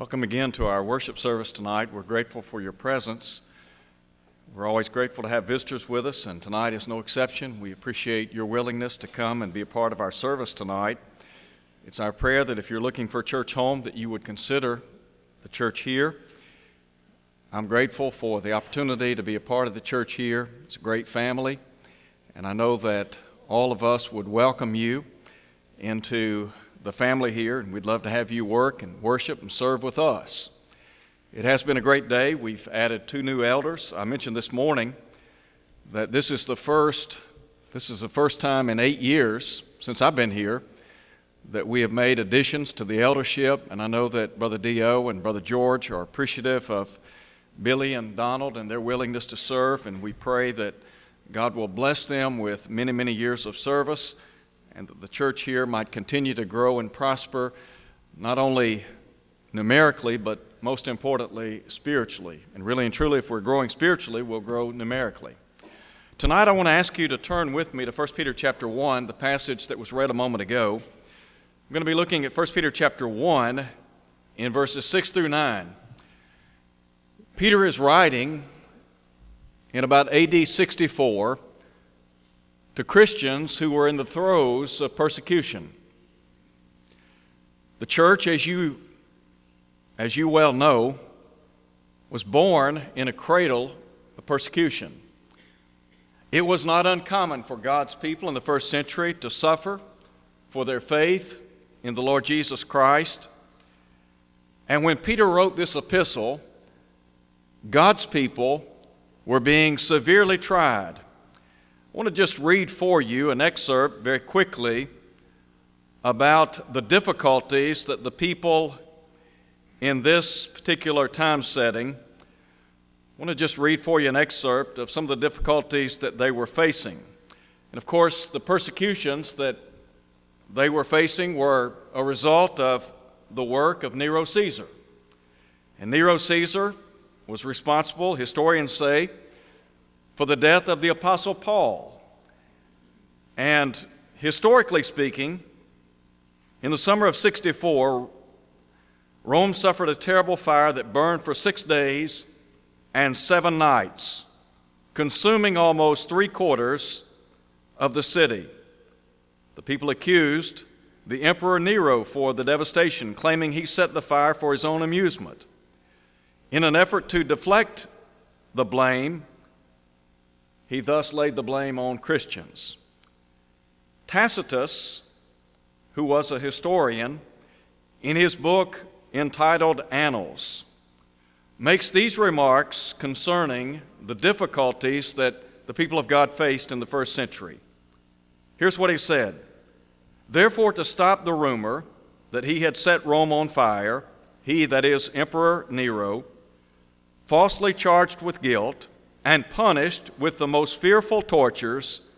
Welcome again to our worship service tonight. We're grateful for your presence. We're always grateful to have visitors with us, and tonight is no exception. We appreciate your willingness to come and be a part of our service tonight. It's our prayer that if you're looking for a church home, that you would consider the church here. I'm grateful for the opportunity to be a part of the church here. It's a great family, and I know that all of us would welcome you into the family here, and we'd love to have you work and worship and serve with us. It has been a great day. We've added two new elders. I mentioned this morning that this is the first this is the first time in 8 years since I've been here that we have made additions to the eldership, and I know that Brother Dio and Brother George are appreciative of Billy and Donald and their willingness to serve, and we pray that God will bless them with many, many years of service and that the church here might continue to grow and prosper, not only numerically, but most importantly, spiritually. And really and truly, if we're growing spiritually, we'll grow numerically. Tonight, I want to ask you to turn with me to 1 Peter chapter 1, the passage that was read a moment ago. I'm going to be looking at 1 Peter chapter 1 in verses 6 through 9. Peter is writing in about AD 64 to Christians who were in the throes of persecution. The church, as you, as you well know, was born in a cradle of persecution. It was not uncommon for God's people in the first century to suffer for their faith in the Lord Jesus Christ. And when Peter wrote this epistle, God's people were being severely tried. I want to just read for you an excerpt very quickly about the difficulties that the people in this particular time setting. I want to just read for you an excerpt of some of the difficulties that they were facing. And of course, the persecutions that they were facing were a result of the work of Nero Caesar. And Nero Caesar was responsible, historians say, for the death of the Apostle Paul. And historically speaking, in the summer of 64, Rome suffered a terrible fire that burned for six days and seven nights, consuming almost three quarters of the city. The people accused the Emperor Nero for the devastation, claiming he set the fire for his own amusement. In an effort to deflect the blame, he thus laid the blame on Christians. Tacitus, who was a historian, in his book entitled Annals, makes these remarks concerning the difficulties that the people of God faced in the first century. Here's what he said Therefore, to stop the rumor that he had set Rome on fire, he, that is, Emperor Nero, falsely charged with guilt, and punished with the most fearful tortures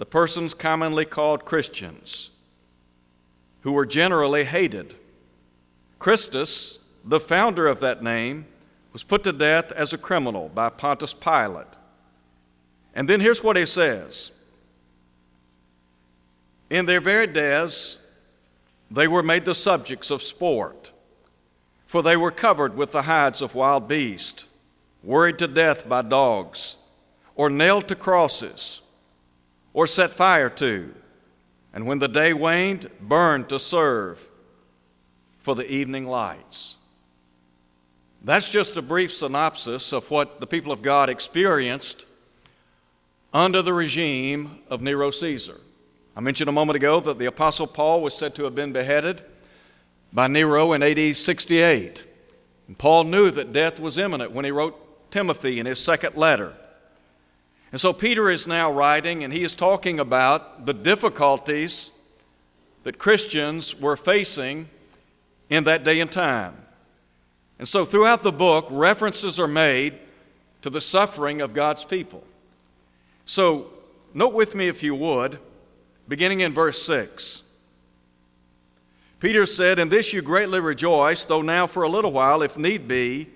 the persons commonly called Christians, who were generally hated. Christus, the founder of that name, was put to death as a criminal by Pontius Pilate. And then here's what he says In their very deaths, they were made the subjects of sport, for they were covered with the hides of wild beasts worried to death by dogs, or nailed to crosses, or set fire to, and when the day waned, burned to serve for the evening lights. That's just a brief synopsis of what the people of God experienced under the regime of Nero Caesar. I mentioned a moment ago that the Apostle Paul was said to have been beheaded by Nero in AD 68. And Paul knew that death was imminent when he wrote Timothy in his second letter. And so Peter is now writing, and he is talking about the difficulties that Christians were facing in that day and time. And so throughout the book, references are made to the suffering of God's people. So note with me, if you would, beginning in verse 6. Peter said, In this you greatly rejoice, though now for a little while, if need be,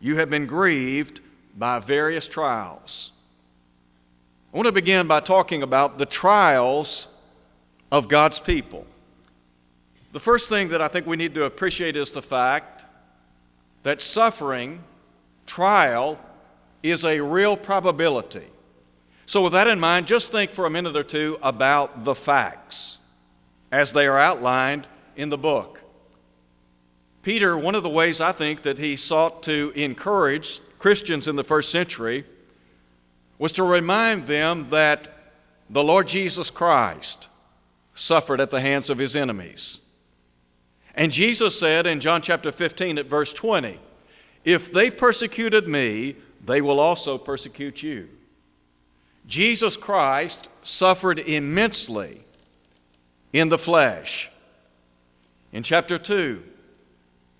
you have been grieved by various trials. I want to begin by talking about the trials of God's people. The first thing that I think we need to appreciate is the fact that suffering, trial, is a real probability. So, with that in mind, just think for a minute or two about the facts as they are outlined in the book. Peter, one of the ways I think that he sought to encourage Christians in the first century was to remind them that the Lord Jesus Christ suffered at the hands of his enemies. And Jesus said in John chapter 15 at verse 20, If they persecuted me, they will also persecute you. Jesus Christ suffered immensely in the flesh. In chapter 2,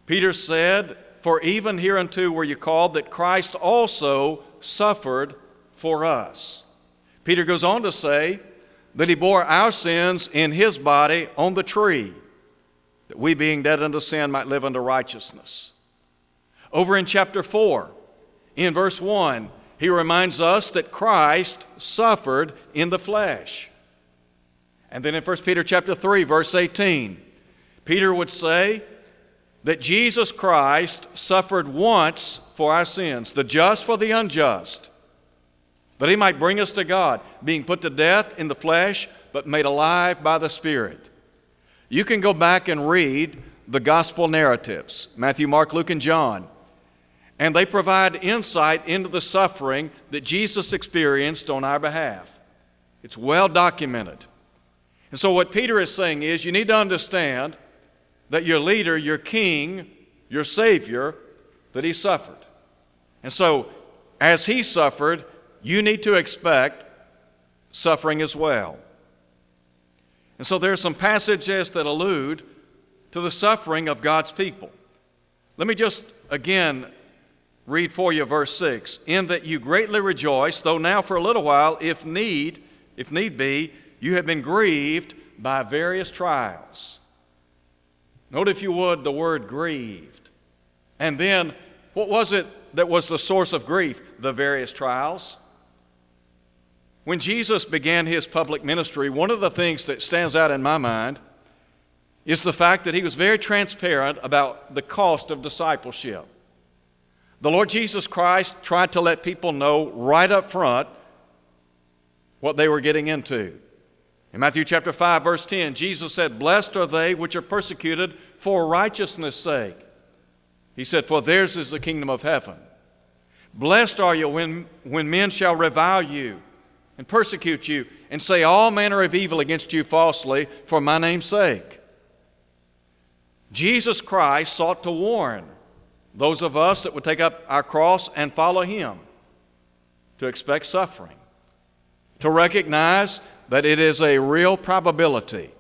Peter said, For even hereunto were you called that Christ also suffered for us. Peter goes on to say that he bore our sins in his body on the tree, that we, being dead unto sin, might live unto righteousness. Over in chapter 4, in verse 1, he reminds us that Christ suffered in the flesh. And then in 1 Peter chapter 3, verse 18, Peter would say that Jesus Christ suffered once for our sins, the just for the unjust, that he might bring us to God, being put to death in the flesh, but made alive by the Spirit. You can go back and read the gospel narratives Matthew, Mark, Luke, and John. And they provide insight into the suffering that Jesus experienced on our behalf. It's well documented. And so, what Peter is saying is you need to understand that your leader, your king, your Savior, that he suffered. And so, as he suffered, you need to expect suffering as well. And so, there are some passages that allude to the suffering of God's people. Let me just again read for you verse 6 in that you greatly rejoice though now for a little while if need if need be you have been grieved by various trials. Note if you would the word grieved. And then what was it that was the source of grief? The various trials when jesus began his public ministry one of the things that stands out in my mind is the fact that he was very transparent about the cost of discipleship the Lord Jesus Christ tried to let people know right up front what they were getting into. In Matthew chapter 5 verse 10, Jesus said, "Blessed are they which are persecuted for righteousness' sake." He said, "For theirs is the kingdom of heaven." Blessed are you when, when men shall revile you and persecute you and say all manner of evil against you falsely for my name's sake. Jesus Christ sought to warn those of us that would take up our cross and follow Him, to expect suffering, to recognize that it is a real probability.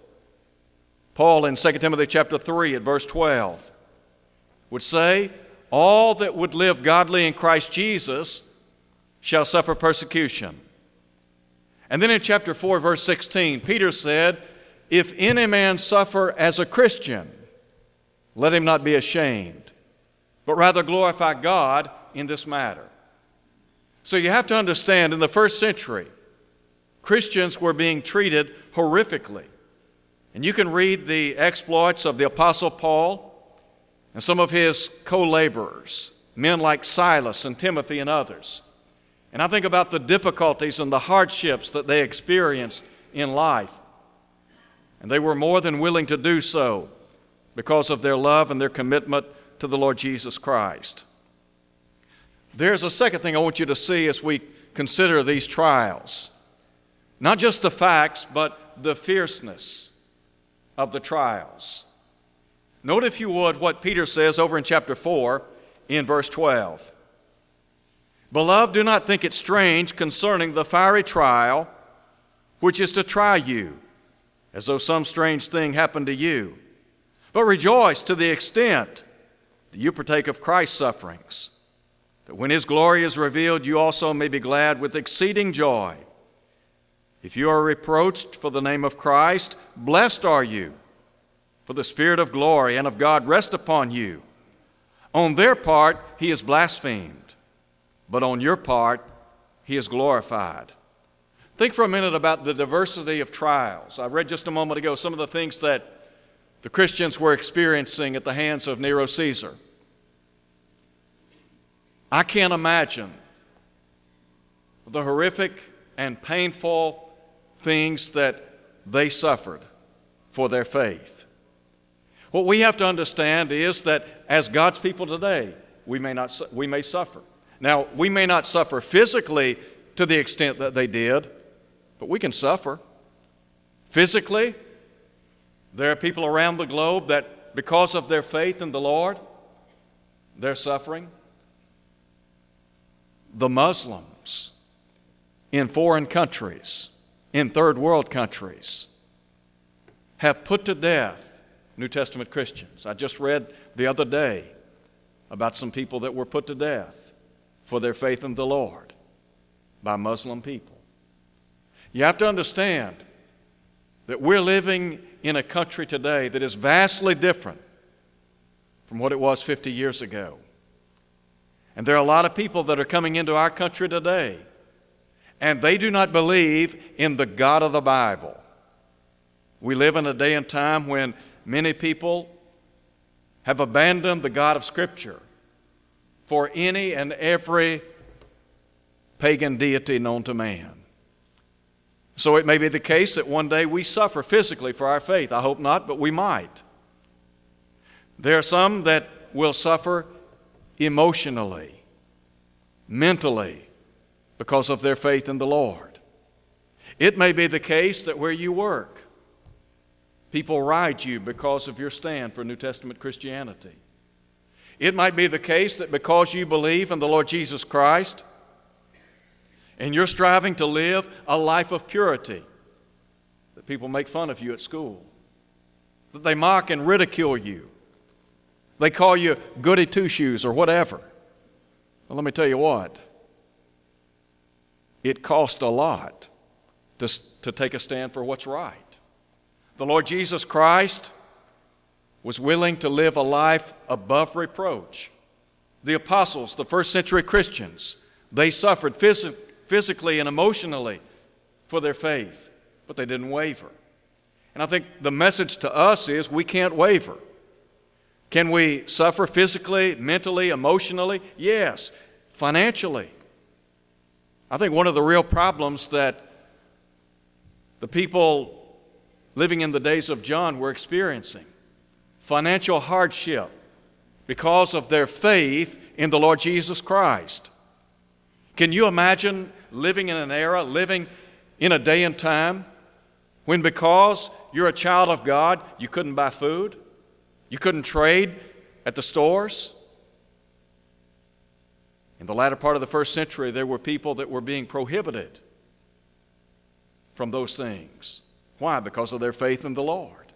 Paul in 2 Timothy chapter 3 at verse 12 would say, All that would live godly in Christ Jesus shall suffer persecution. And then in chapter 4, verse 16, Peter said, If any man suffer as a Christian, let him not be ashamed but rather glorify God in this matter. So you have to understand, in the first century, Christians were being treated horrifically. And you can read the exploits of the Apostle Paul and some of his co laborers, men like Silas and Timothy and others. And I think about the difficulties and the hardships that they experienced in life. And they were more than willing to do so because of their love and their commitment to the Lord Jesus Christ. There's a second thing I want you to see as we consider these trials. Not just the facts, but the fierceness of the trials. Note, if you would, what Peter says over in chapter 4 in verse 12. Beloved, do not think it strange concerning the fiery trial which is to try you, as though some strange thing happened to you. But rejoice to the extent that you partake of Christ's sufferings, that when his glory is revealed, you also may be glad with exceeding joy. If you are reproached for the name of Christ, blessed are you, for the Spirit of glory and of God rest upon you. On their part, he is blasphemed, but on your part, he is glorified. Think for a minute about the diversity of trials. I read just a moment ago some of the things that the Christians were experiencing at the hands of Nero Caesar. I can't imagine the horrific and painful things that they suffered for their faith. What we have to understand is that as God's people today, we may, not, we may suffer. Now, we may not suffer physically to the extent that they did, but we can suffer. Physically, there are people around the globe that, because of their faith in the Lord, they're suffering. The Muslims in foreign countries, in third world countries, have put to death New Testament Christians. I just read the other day about some people that were put to death for their faith in the Lord by Muslim people. You have to understand that we're living in a country today that is vastly different from what it was 50 years ago. And there are a lot of people that are coming into our country today, and they do not believe in the God of the Bible. We live in a day and time when many people have abandoned the God of Scripture for any and every pagan deity known to man. So it may be the case that one day we suffer physically for our faith. I hope not, but we might. There are some that will suffer emotionally, mentally, because of their faith in the Lord. It may be the case that where you work, people ride you because of your stand for New Testament Christianity. It might be the case that because you believe in the Lord Jesus Christ and you're striving to live a life of purity, that people make fun of you at school, that they mock and ridicule you, they call you goody two shoes or whatever. Well, let me tell you what, it cost a lot to, to take a stand for what's right. The Lord Jesus Christ was willing to live a life above reproach. The apostles, the first century Christians, they suffered phys- physically and emotionally for their faith, but they didn't waver. And I think the message to us is we can't waver. Can we suffer physically, mentally, emotionally? Yes. Financially. I think one of the real problems that the people living in the days of John were experiencing financial hardship because of their faith in the Lord Jesus Christ. Can you imagine living in an era, living in a day and time when because you're a child of God, you couldn't buy food? You couldn't trade at the stores. In the latter part of the first century, there were people that were being prohibited from those things. Why? Because of their faith in the Lord.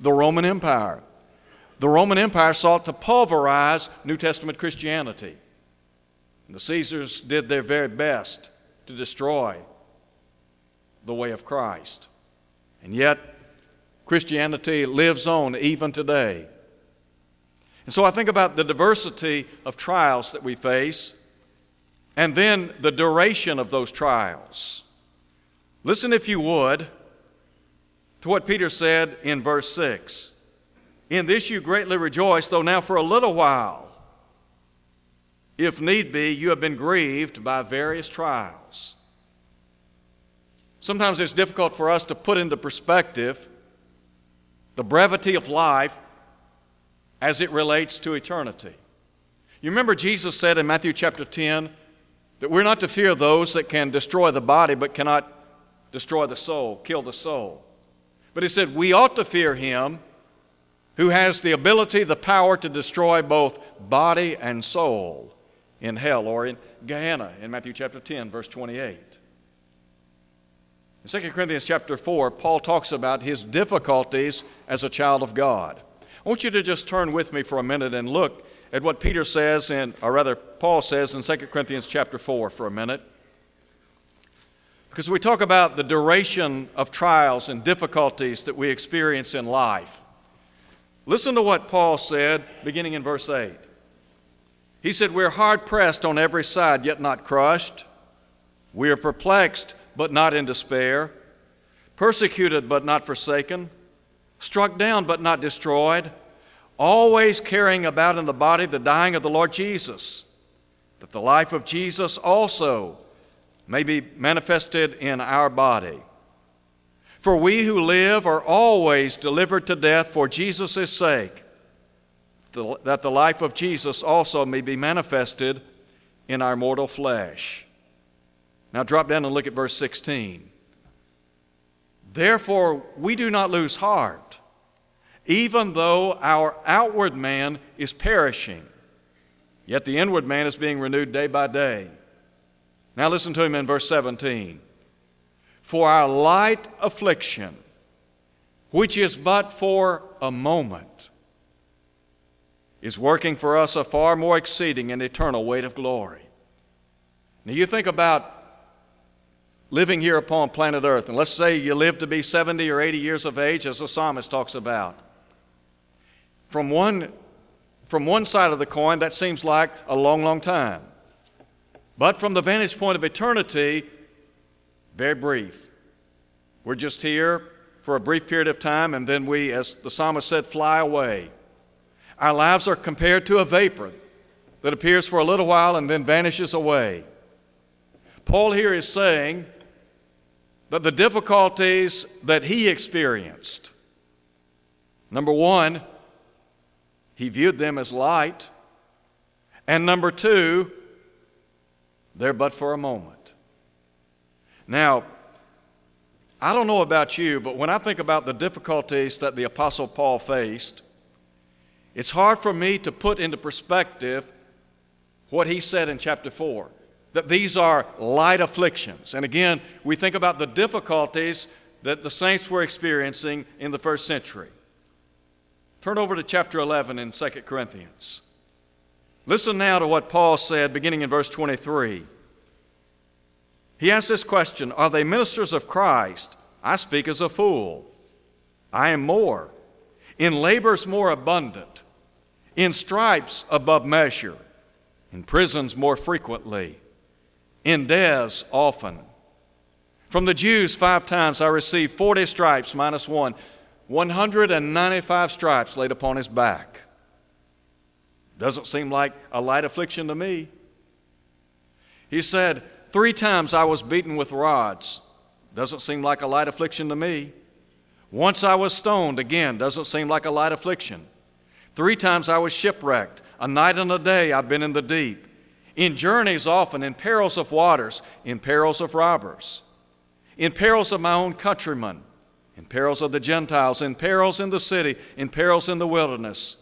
The Roman Empire. The Roman Empire sought to pulverize New Testament Christianity. And the Caesars did their very best to destroy the way of Christ. And yet, Christianity lives on even today. And so I think about the diversity of trials that we face and then the duration of those trials. Listen, if you would, to what Peter said in verse 6 In this you greatly rejoice, though now for a little while, if need be, you have been grieved by various trials. Sometimes it's difficult for us to put into perspective the brevity of life as it relates to eternity. You remember Jesus said in Matthew chapter 10 that we're not to fear those that can destroy the body but cannot destroy the soul, kill the soul. But he said we ought to fear him who has the ability, the power to destroy both body and soul in hell or in Gehenna in Matthew chapter 10 verse 28. In 2 Corinthians chapter 4, Paul talks about his difficulties as a child of God. I want you to just turn with me for a minute and look at what Peter says in, or rather Paul says in 2 Corinthians chapter 4 for a minute. Because we talk about the duration of trials and difficulties that we experience in life. Listen to what Paul said beginning in verse 8. He said, We're hard pressed on every side, yet not crushed. We are perplexed, but not in despair. Persecuted, but not forsaken struck down but not destroyed, always carrying about in the body the dying of the Lord Jesus, that the life of Jesus also may be manifested in our body. For we who live are always delivered to death for Jesus' sake, that the life of Jesus also may be manifested in our mortal flesh. Now drop down and look at verse 16. Therefore, we do not lose heart, even though our outward man is perishing, yet the inward man is being renewed day by day. Now listen to him in verse 17. For our light affliction, which is but for a moment, is working for us a far more exceeding and eternal weight of glory. Now you think about living here upon planet Earth, and let's say you live to be 70 or 80 years of age, as the psalmist talks about. From one, from one side of the coin, that seems like a long, long time. But from the vantage point of eternity, very brief. We're just here for a brief period of time, and then we, as the psalmist said, fly away. Our lives are compared to a vapor that appears for a little while and then vanishes away. Paul here is saying that the difficulties that he experienced, number one, he viewed them as light, and number two, they're but for a moment. Now, I don't know about you, but when I think about the difficulties that the Apostle Paul faced, it's hard for me to put into perspective what he said in chapter 4 that these are light afflictions. And again, we think about the difficulties that the saints were experiencing in the first century. Turn over to chapter 11 in 2 Corinthians. Listen now to what Paul said beginning in verse 23. He asks this question Are they ministers of Christ? I speak as a fool. I am more. In labors more abundant, in stripes above measure, in prisons more frequently in deaths often. From the Jews, five times I received 40 stripes minus one, 195 stripes laid upon his back. Doesn't seem like a light affliction to me. He said, Three times I was beaten with rods. Doesn't seem like a light affliction to me. Once I was stoned, again, doesn't seem like a light affliction. Three times I was shipwrecked. A night and a day I've been in the deep in journeys often, in perils of waters, in perils of robbers, in perils of my own countrymen, in perils of the Gentiles, in perils in the city, in perils in the wilderness,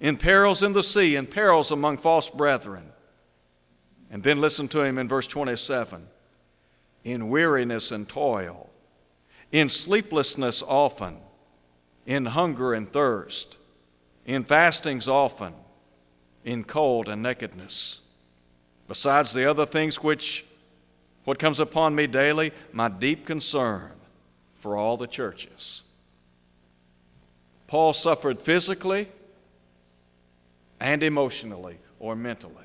in perils in the sea, in perils among false brethren. And then listen to him in verse 27 in weariness and toil, in sleeplessness often, in hunger and thirst, in fastings often, in cold and nakedness. Besides the other things which what comes upon me daily, my deep concern for all the churches. Paul suffered physically and emotionally or mentally.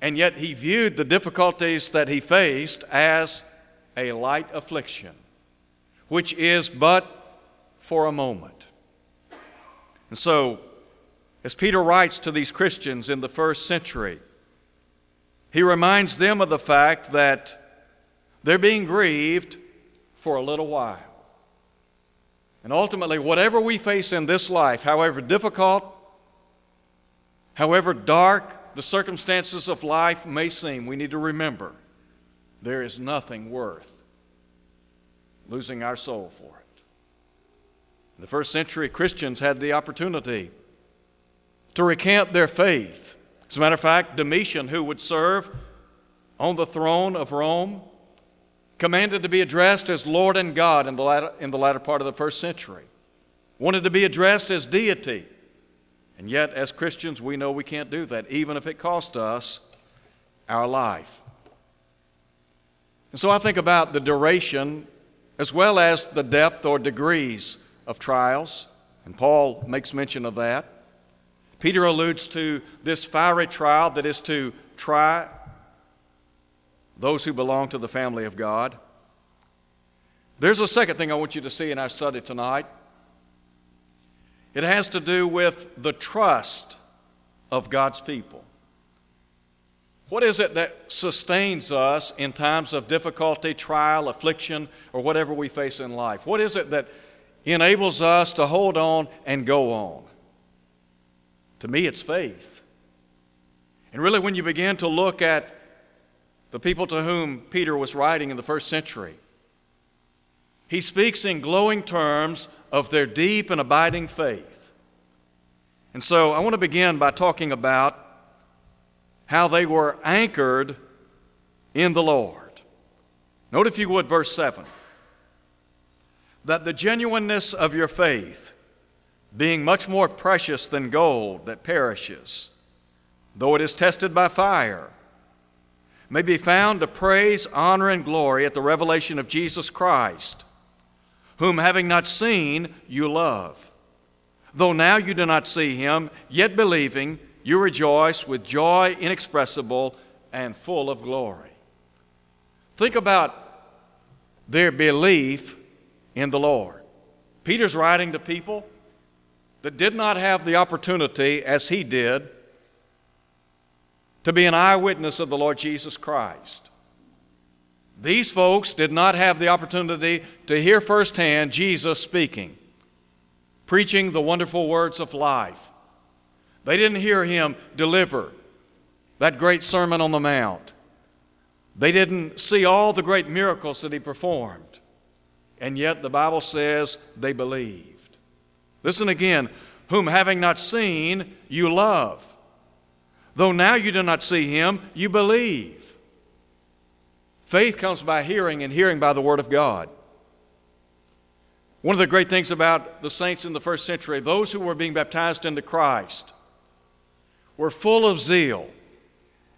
And yet he viewed the difficulties that he faced as a light affliction, which is but for a moment. And so, as Peter writes to these Christians in the first century, he reminds them of the fact that they're being grieved for a little while. And ultimately, whatever we face in this life, however difficult, however dark the circumstances of life may seem, we need to remember there is nothing worth losing our soul for it. The first century Christians had the opportunity to recant their faith as a matter of fact, Domitian, who would serve on the throne of Rome, commanded to be addressed as Lord and God in the latter, in the latter part of the first century, wanted to be addressed as deity. And yet, as Christians, we know we can't do that, even if it cost us our life. And so I think about the duration as well as the depth or degrees of trials, and Paul makes mention of that. Peter alludes to this fiery trial that is to try those who belong to the family of God. There's a second thing I want you to see in our study tonight. It has to do with the trust of God's people. What is it that sustains us in times of difficulty, trial, affliction, or whatever we face in life? What is it that enables us to hold on and go on? To me, it's faith. And really, when you begin to look at the people to whom Peter was writing in the first century, he speaks in glowing terms of their deep and abiding faith. And so I want to begin by talking about how they were anchored in the Lord. Note, if you would, verse 7 that the genuineness of your faith, being much more precious than gold that perishes, though it is tested by fire, may be found to praise, honor, and glory at the revelation of Jesus Christ, whom having not seen, you love. Though now you do not see him, yet believing, you rejoice with joy inexpressible and full of glory. Think about their belief in the Lord. Peter's writing to people that did not have the opportunity, as he did, to be an eyewitness of the Lord Jesus Christ. These folks did not have the opportunity to hear firsthand Jesus speaking, preaching the wonderful words of life. They didn't hear him deliver that great Sermon on the Mount. They didn't see all the great miracles that he performed. And yet the Bible says they believed. Listen again whom having not seen, you love. Though now you do not see him, you believe. Faith comes by hearing, and hearing by the Word of God. One of the great things about the saints in the first century, those who were being baptized into Christ, were full of zeal,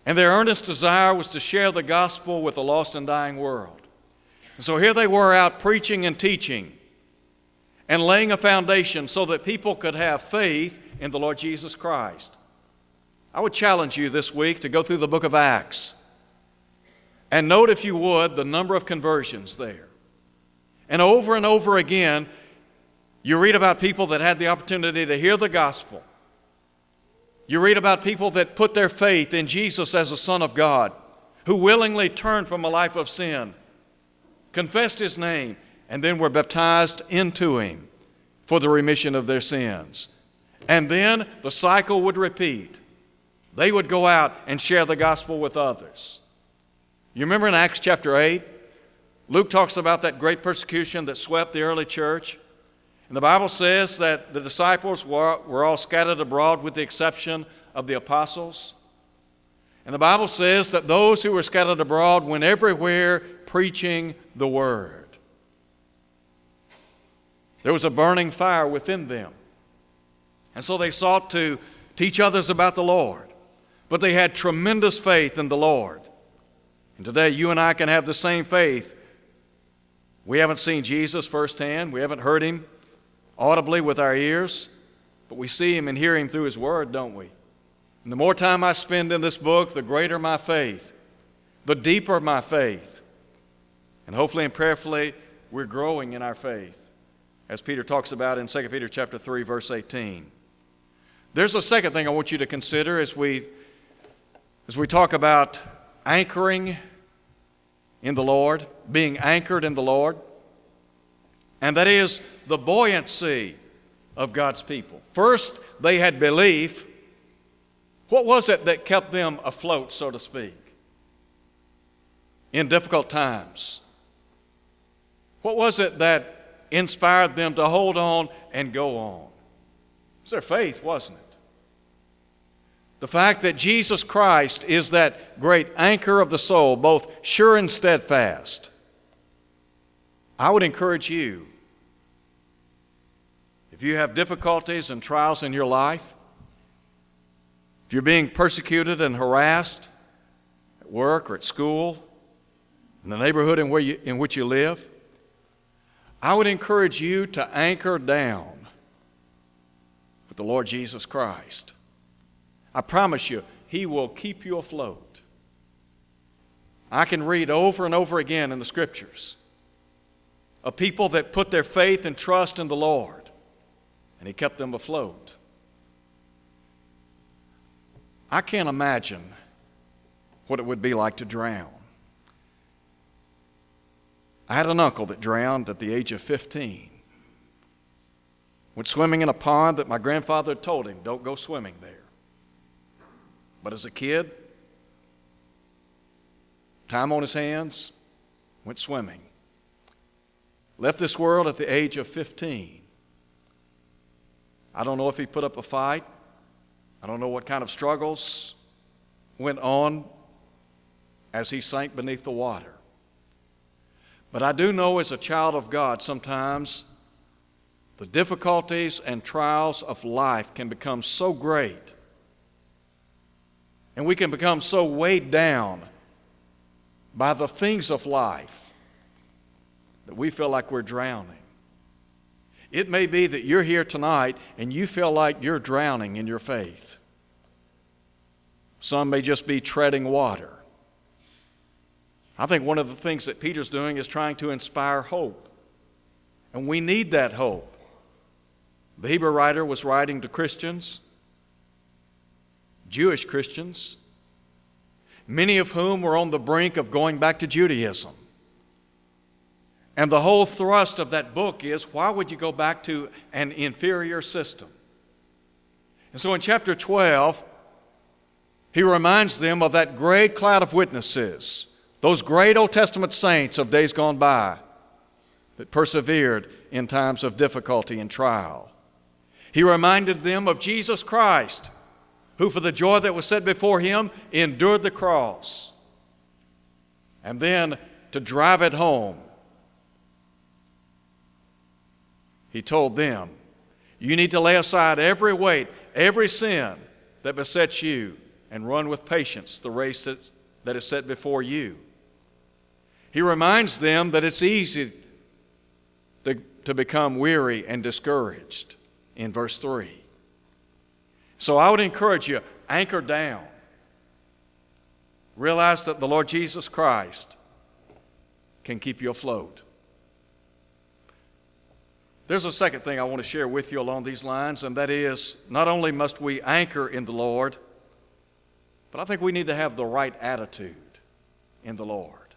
and their earnest desire was to share the gospel with the lost and dying world. And so here they were out preaching and teaching and laying a foundation so that people could have faith in the Lord Jesus Christ. I would challenge you this week to go through the book of Acts and note, if you would, the number of conversions there. And over and over again, you read about people that had the opportunity to hear the gospel you read about people that put their faith in Jesus as the Son of God, who willingly turned from a life of sin, confessed His name, and then were baptized into Him for the remission of their sins. And then the cycle would repeat. They would go out and share the gospel with others. You remember in Acts chapter 8, Luke talks about that great persecution that swept the early church. And the Bible says that the disciples were, were all scattered abroad with the exception of the apostles. And the Bible says that those who were scattered abroad went everywhere preaching the word. There was a burning fire within them. And so they sought to teach others about the Lord. But they had tremendous faith in the Lord. And today you and I can have the same faith. We haven't seen Jesus firsthand, we haven't heard him audibly with our ears, but we see Him and hear Him through His Word, don't we? And the more time I spend in this book, the greater my faith, the deeper my faith. And hopefully and prayerfully, we're growing in our faith, as Peter talks about in 2 Peter chapter 3, verse 18. There's a second thing I want you to consider as we, as we talk about anchoring in the Lord, being anchored in the Lord and that is the buoyancy of God's people. First, they had belief. What was it that kept them afloat, so to speak, in difficult times? What was it that inspired them to hold on and go on? It was their faith, wasn't it? The fact that Jesus Christ is that great anchor of the soul, both sure and steadfast. I would encourage you if you have difficulties and trials in your life, if you're being persecuted and harassed at work or at school, in the neighborhood in, where you, in which you live, I would encourage you to anchor down with the Lord Jesus Christ. I promise you, He will keep you afloat. I can read over and over again in the Scriptures of people that put their faith and trust in the Lord and he kept them afloat. I can't imagine what it would be like to drown. I had an uncle that drowned at the age of 15. Went swimming in a pond that my grandfather told him, don't go swimming there. But as a kid, time on his hands, went swimming. Left this world at the age of 15. I don't know if he put up a fight. I don't know what kind of struggles went on as he sank beneath the water. But I do know as a child of God, sometimes the difficulties and trials of life can become so great, and we can become so weighed down by the things of life that we feel like we're drowning. It may be that you're here tonight and you feel like you're drowning in your faith. Some may just be treading water. I think one of the things that Peter's doing is trying to inspire hope. And we need that hope. The Hebrew writer was writing to Christians, Jewish Christians, many of whom were on the brink of going back to Judaism. And the whole thrust of that book is why would you go back to an inferior system? And so in chapter 12, he reminds them of that great cloud of witnesses those great Old Testament saints of days gone by that persevered in times of difficulty and trial. He reminded them of Jesus Christ, who, for the joy that was set before him, endured the cross. And then to drive it home, he told them, You need to lay aside every weight, every sin that besets you, and run with patience the race that is set before you. He reminds them that it's easy to, to become weary and discouraged in verse 3. So I would encourage you anchor down. Realize that the Lord Jesus Christ can keep you afloat. There's a second thing I want to share with you along these lines, and that is not only must we anchor in the Lord, but I think we need to have the right attitude in the Lord.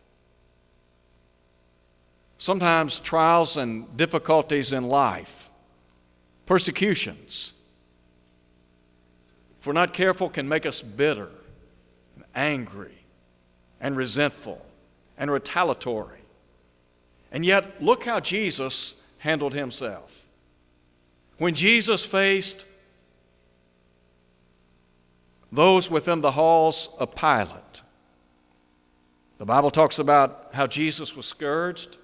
Sometimes trials and difficulties in life, persecutions, if we're not careful, can make us bitter and angry and resentful and retaliatory. And yet, look how Jesus handled himself. When Jesus faced those within the halls of Pilate, the Bible talks about how Jesus was scourged,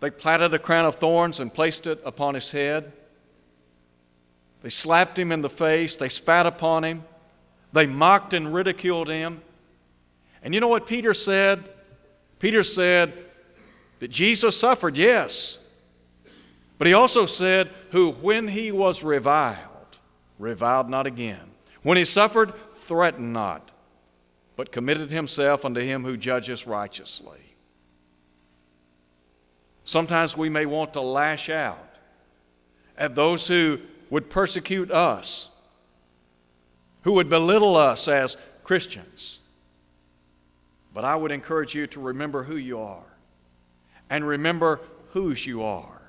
they platted a crown of thorns and placed it upon his head. They slapped him in the face. They spat upon him. They mocked and ridiculed him. And you know what Peter said? Peter said that Jesus suffered, yes. But he also said, who when he was reviled, reviled not again. When he suffered, threatened not, but committed himself unto him who judges righteously. Sometimes we may want to lash out at those who would persecute us, who would belittle us as Christians. But I would encourage you to remember who you are and remember whose you are.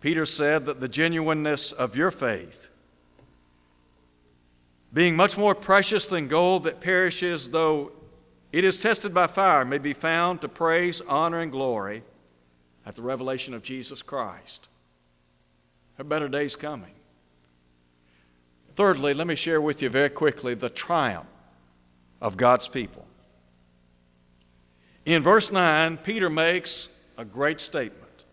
Peter said that the genuineness of your faith, being much more precious than gold that perishes, though it is tested by fire, may be found to praise, honor, and glory at the revelation of Jesus Christ. A better day's coming. Thirdly, let me share with you very quickly the triumph of God's people. In verse 9, Peter makes a great statement.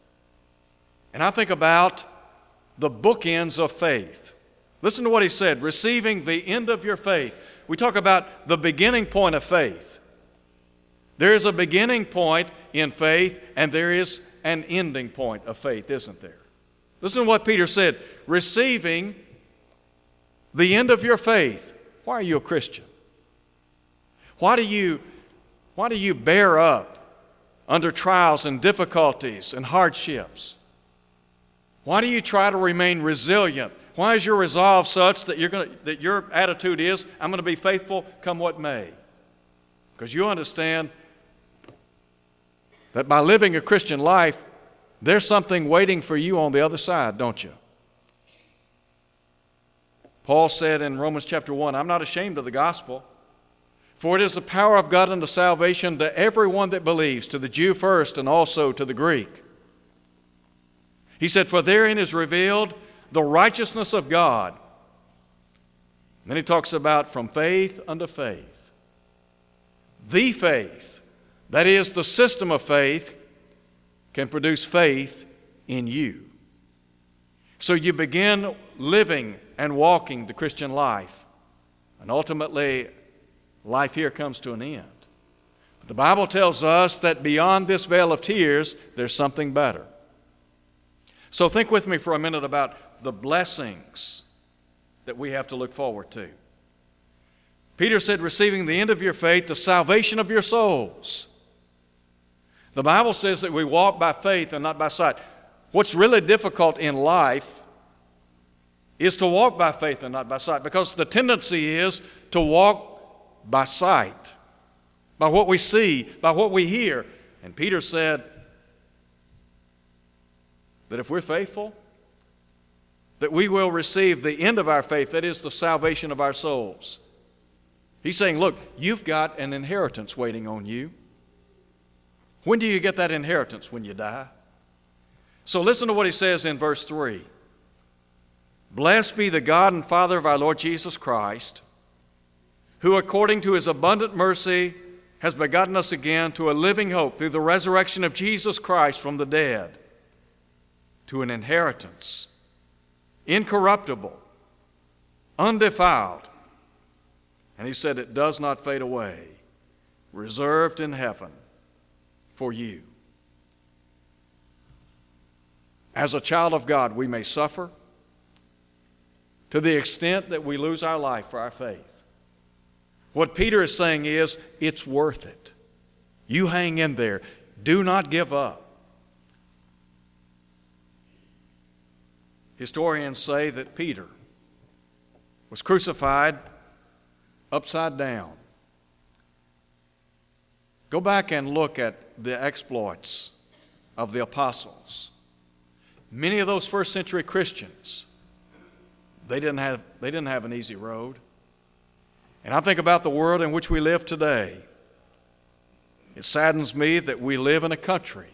And I think about the bookends of faith. Listen to what he said receiving the end of your faith. We talk about the beginning point of faith. There is a beginning point in faith, and there is an ending point of faith, isn't there? Listen to what Peter said receiving the end of your faith. Why are you a Christian? Why do you, why do you bear up under trials and difficulties and hardships? Why do you try to remain resilient Why is your resolve such that, you're to, that your attitude is, I'm going to be faithful come what may? Because you understand that by living a Christian life, there's something waiting for you on the other side, don't you? Paul said in Romans chapter 1, I'm not ashamed of the gospel, for it is the power of God unto salvation to everyone that believes, to the Jew first and also to the Greek. He said, For therein is revealed the righteousness of God. And then he talks about from faith unto faith. The faith, that is, the system of faith, can produce faith in you. So you begin living and walking the Christian life, and ultimately, life here comes to an end. But the Bible tells us that beyond this veil of tears, there's something better. So think with me for a minute about the blessings that we have to look forward to. Peter said, receiving the end of your faith, the salvation of your souls. The Bible says that we walk by faith and not by sight. What's really difficult in life is to walk by faith and not by sight because the tendency is to walk by sight, by what we see, by what we hear. And Peter said that if we're faithful, that we will receive the end of our faith, that is the salvation of our souls. He's saying, Look, you've got an inheritance waiting on you. When do you get that inheritance? When you die. So listen to what he says in verse 3 Blessed be the God and Father of our Lord Jesus Christ, who according to his abundant mercy has begotten us again to a living hope through the resurrection of Jesus Christ from the dead, to an inheritance incorruptible, undefiled. And he said, It does not fade away, reserved in heaven for you. As a child of God, we may suffer to the extent that we lose our life for our faith. What Peter is saying is, it's worth it. You hang in there. Do not give up. Historians say that Peter was crucified upside down. Go back and look at the exploits of the apostles. Many of those first century Christians, they didn't have, they didn't have an easy road. And I think about the world in which we live today. It saddens me that we live in a country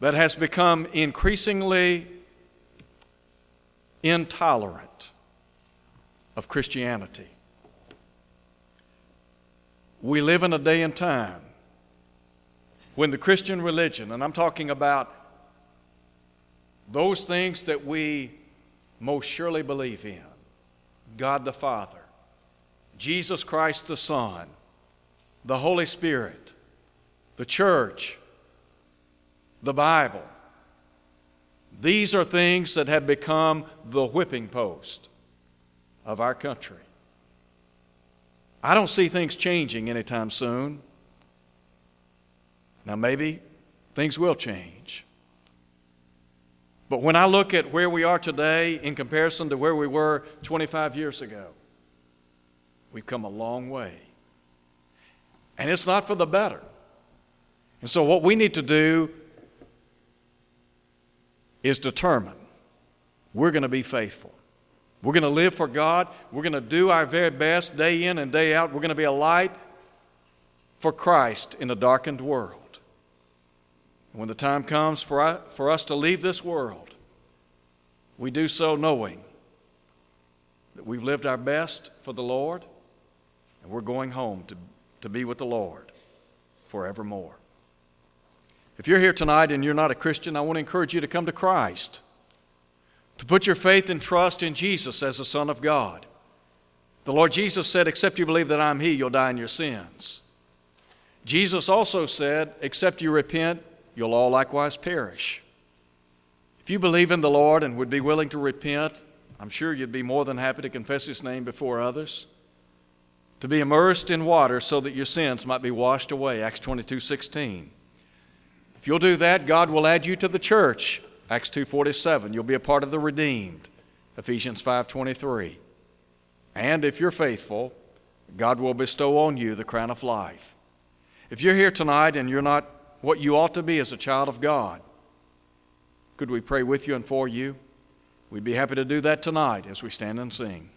that has become increasingly intolerant of Christianity. We live in a day and time when the Christian religion, and I'm talking about those things that we most surely believe in God the Father, Jesus Christ the Son, the Holy Spirit, the church, the Bible. These are things that have become the whipping post of our country. I don't see things changing anytime soon. Now, maybe things will change. But when I look at where we are today in comparison to where we were 25 years ago, we've come a long way. And it's not for the better. And so, what we need to do is determine we're going to be faithful. We're going to live for God. We're going to do our very best day in and day out. We're going to be a light for Christ in a darkened world. When the time comes for, for us to leave this world, we do so knowing that we've lived our best for the Lord and we're going home to, to be with the Lord forevermore. If you're here tonight and you're not a Christian, I want to encourage you to come to Christ, to put your faith and trust in Jesus as the Son of God. The Lord Jesus said, Except you believe that I'm He, you'll die in your sins. Jesus also said, Except you repent, you'll all likewise perish. If you believe in the Lord and would be willing to repent, I'm sure you'd be more than happy to confess His name before others. To be immersed in water so that your sins might be washed away, Acts 22 16. If you'll do that, God will add you to the church, Acts 2:47. You'll be a part of the redeemed. Ephesians 5:23. And if you're faithful, God will bestow on you the crown of life. If you're here tonight and you're not what you ought to be as a child of God, could we pray with you and for you? We'd be happy to do that tonight as we stand and sing.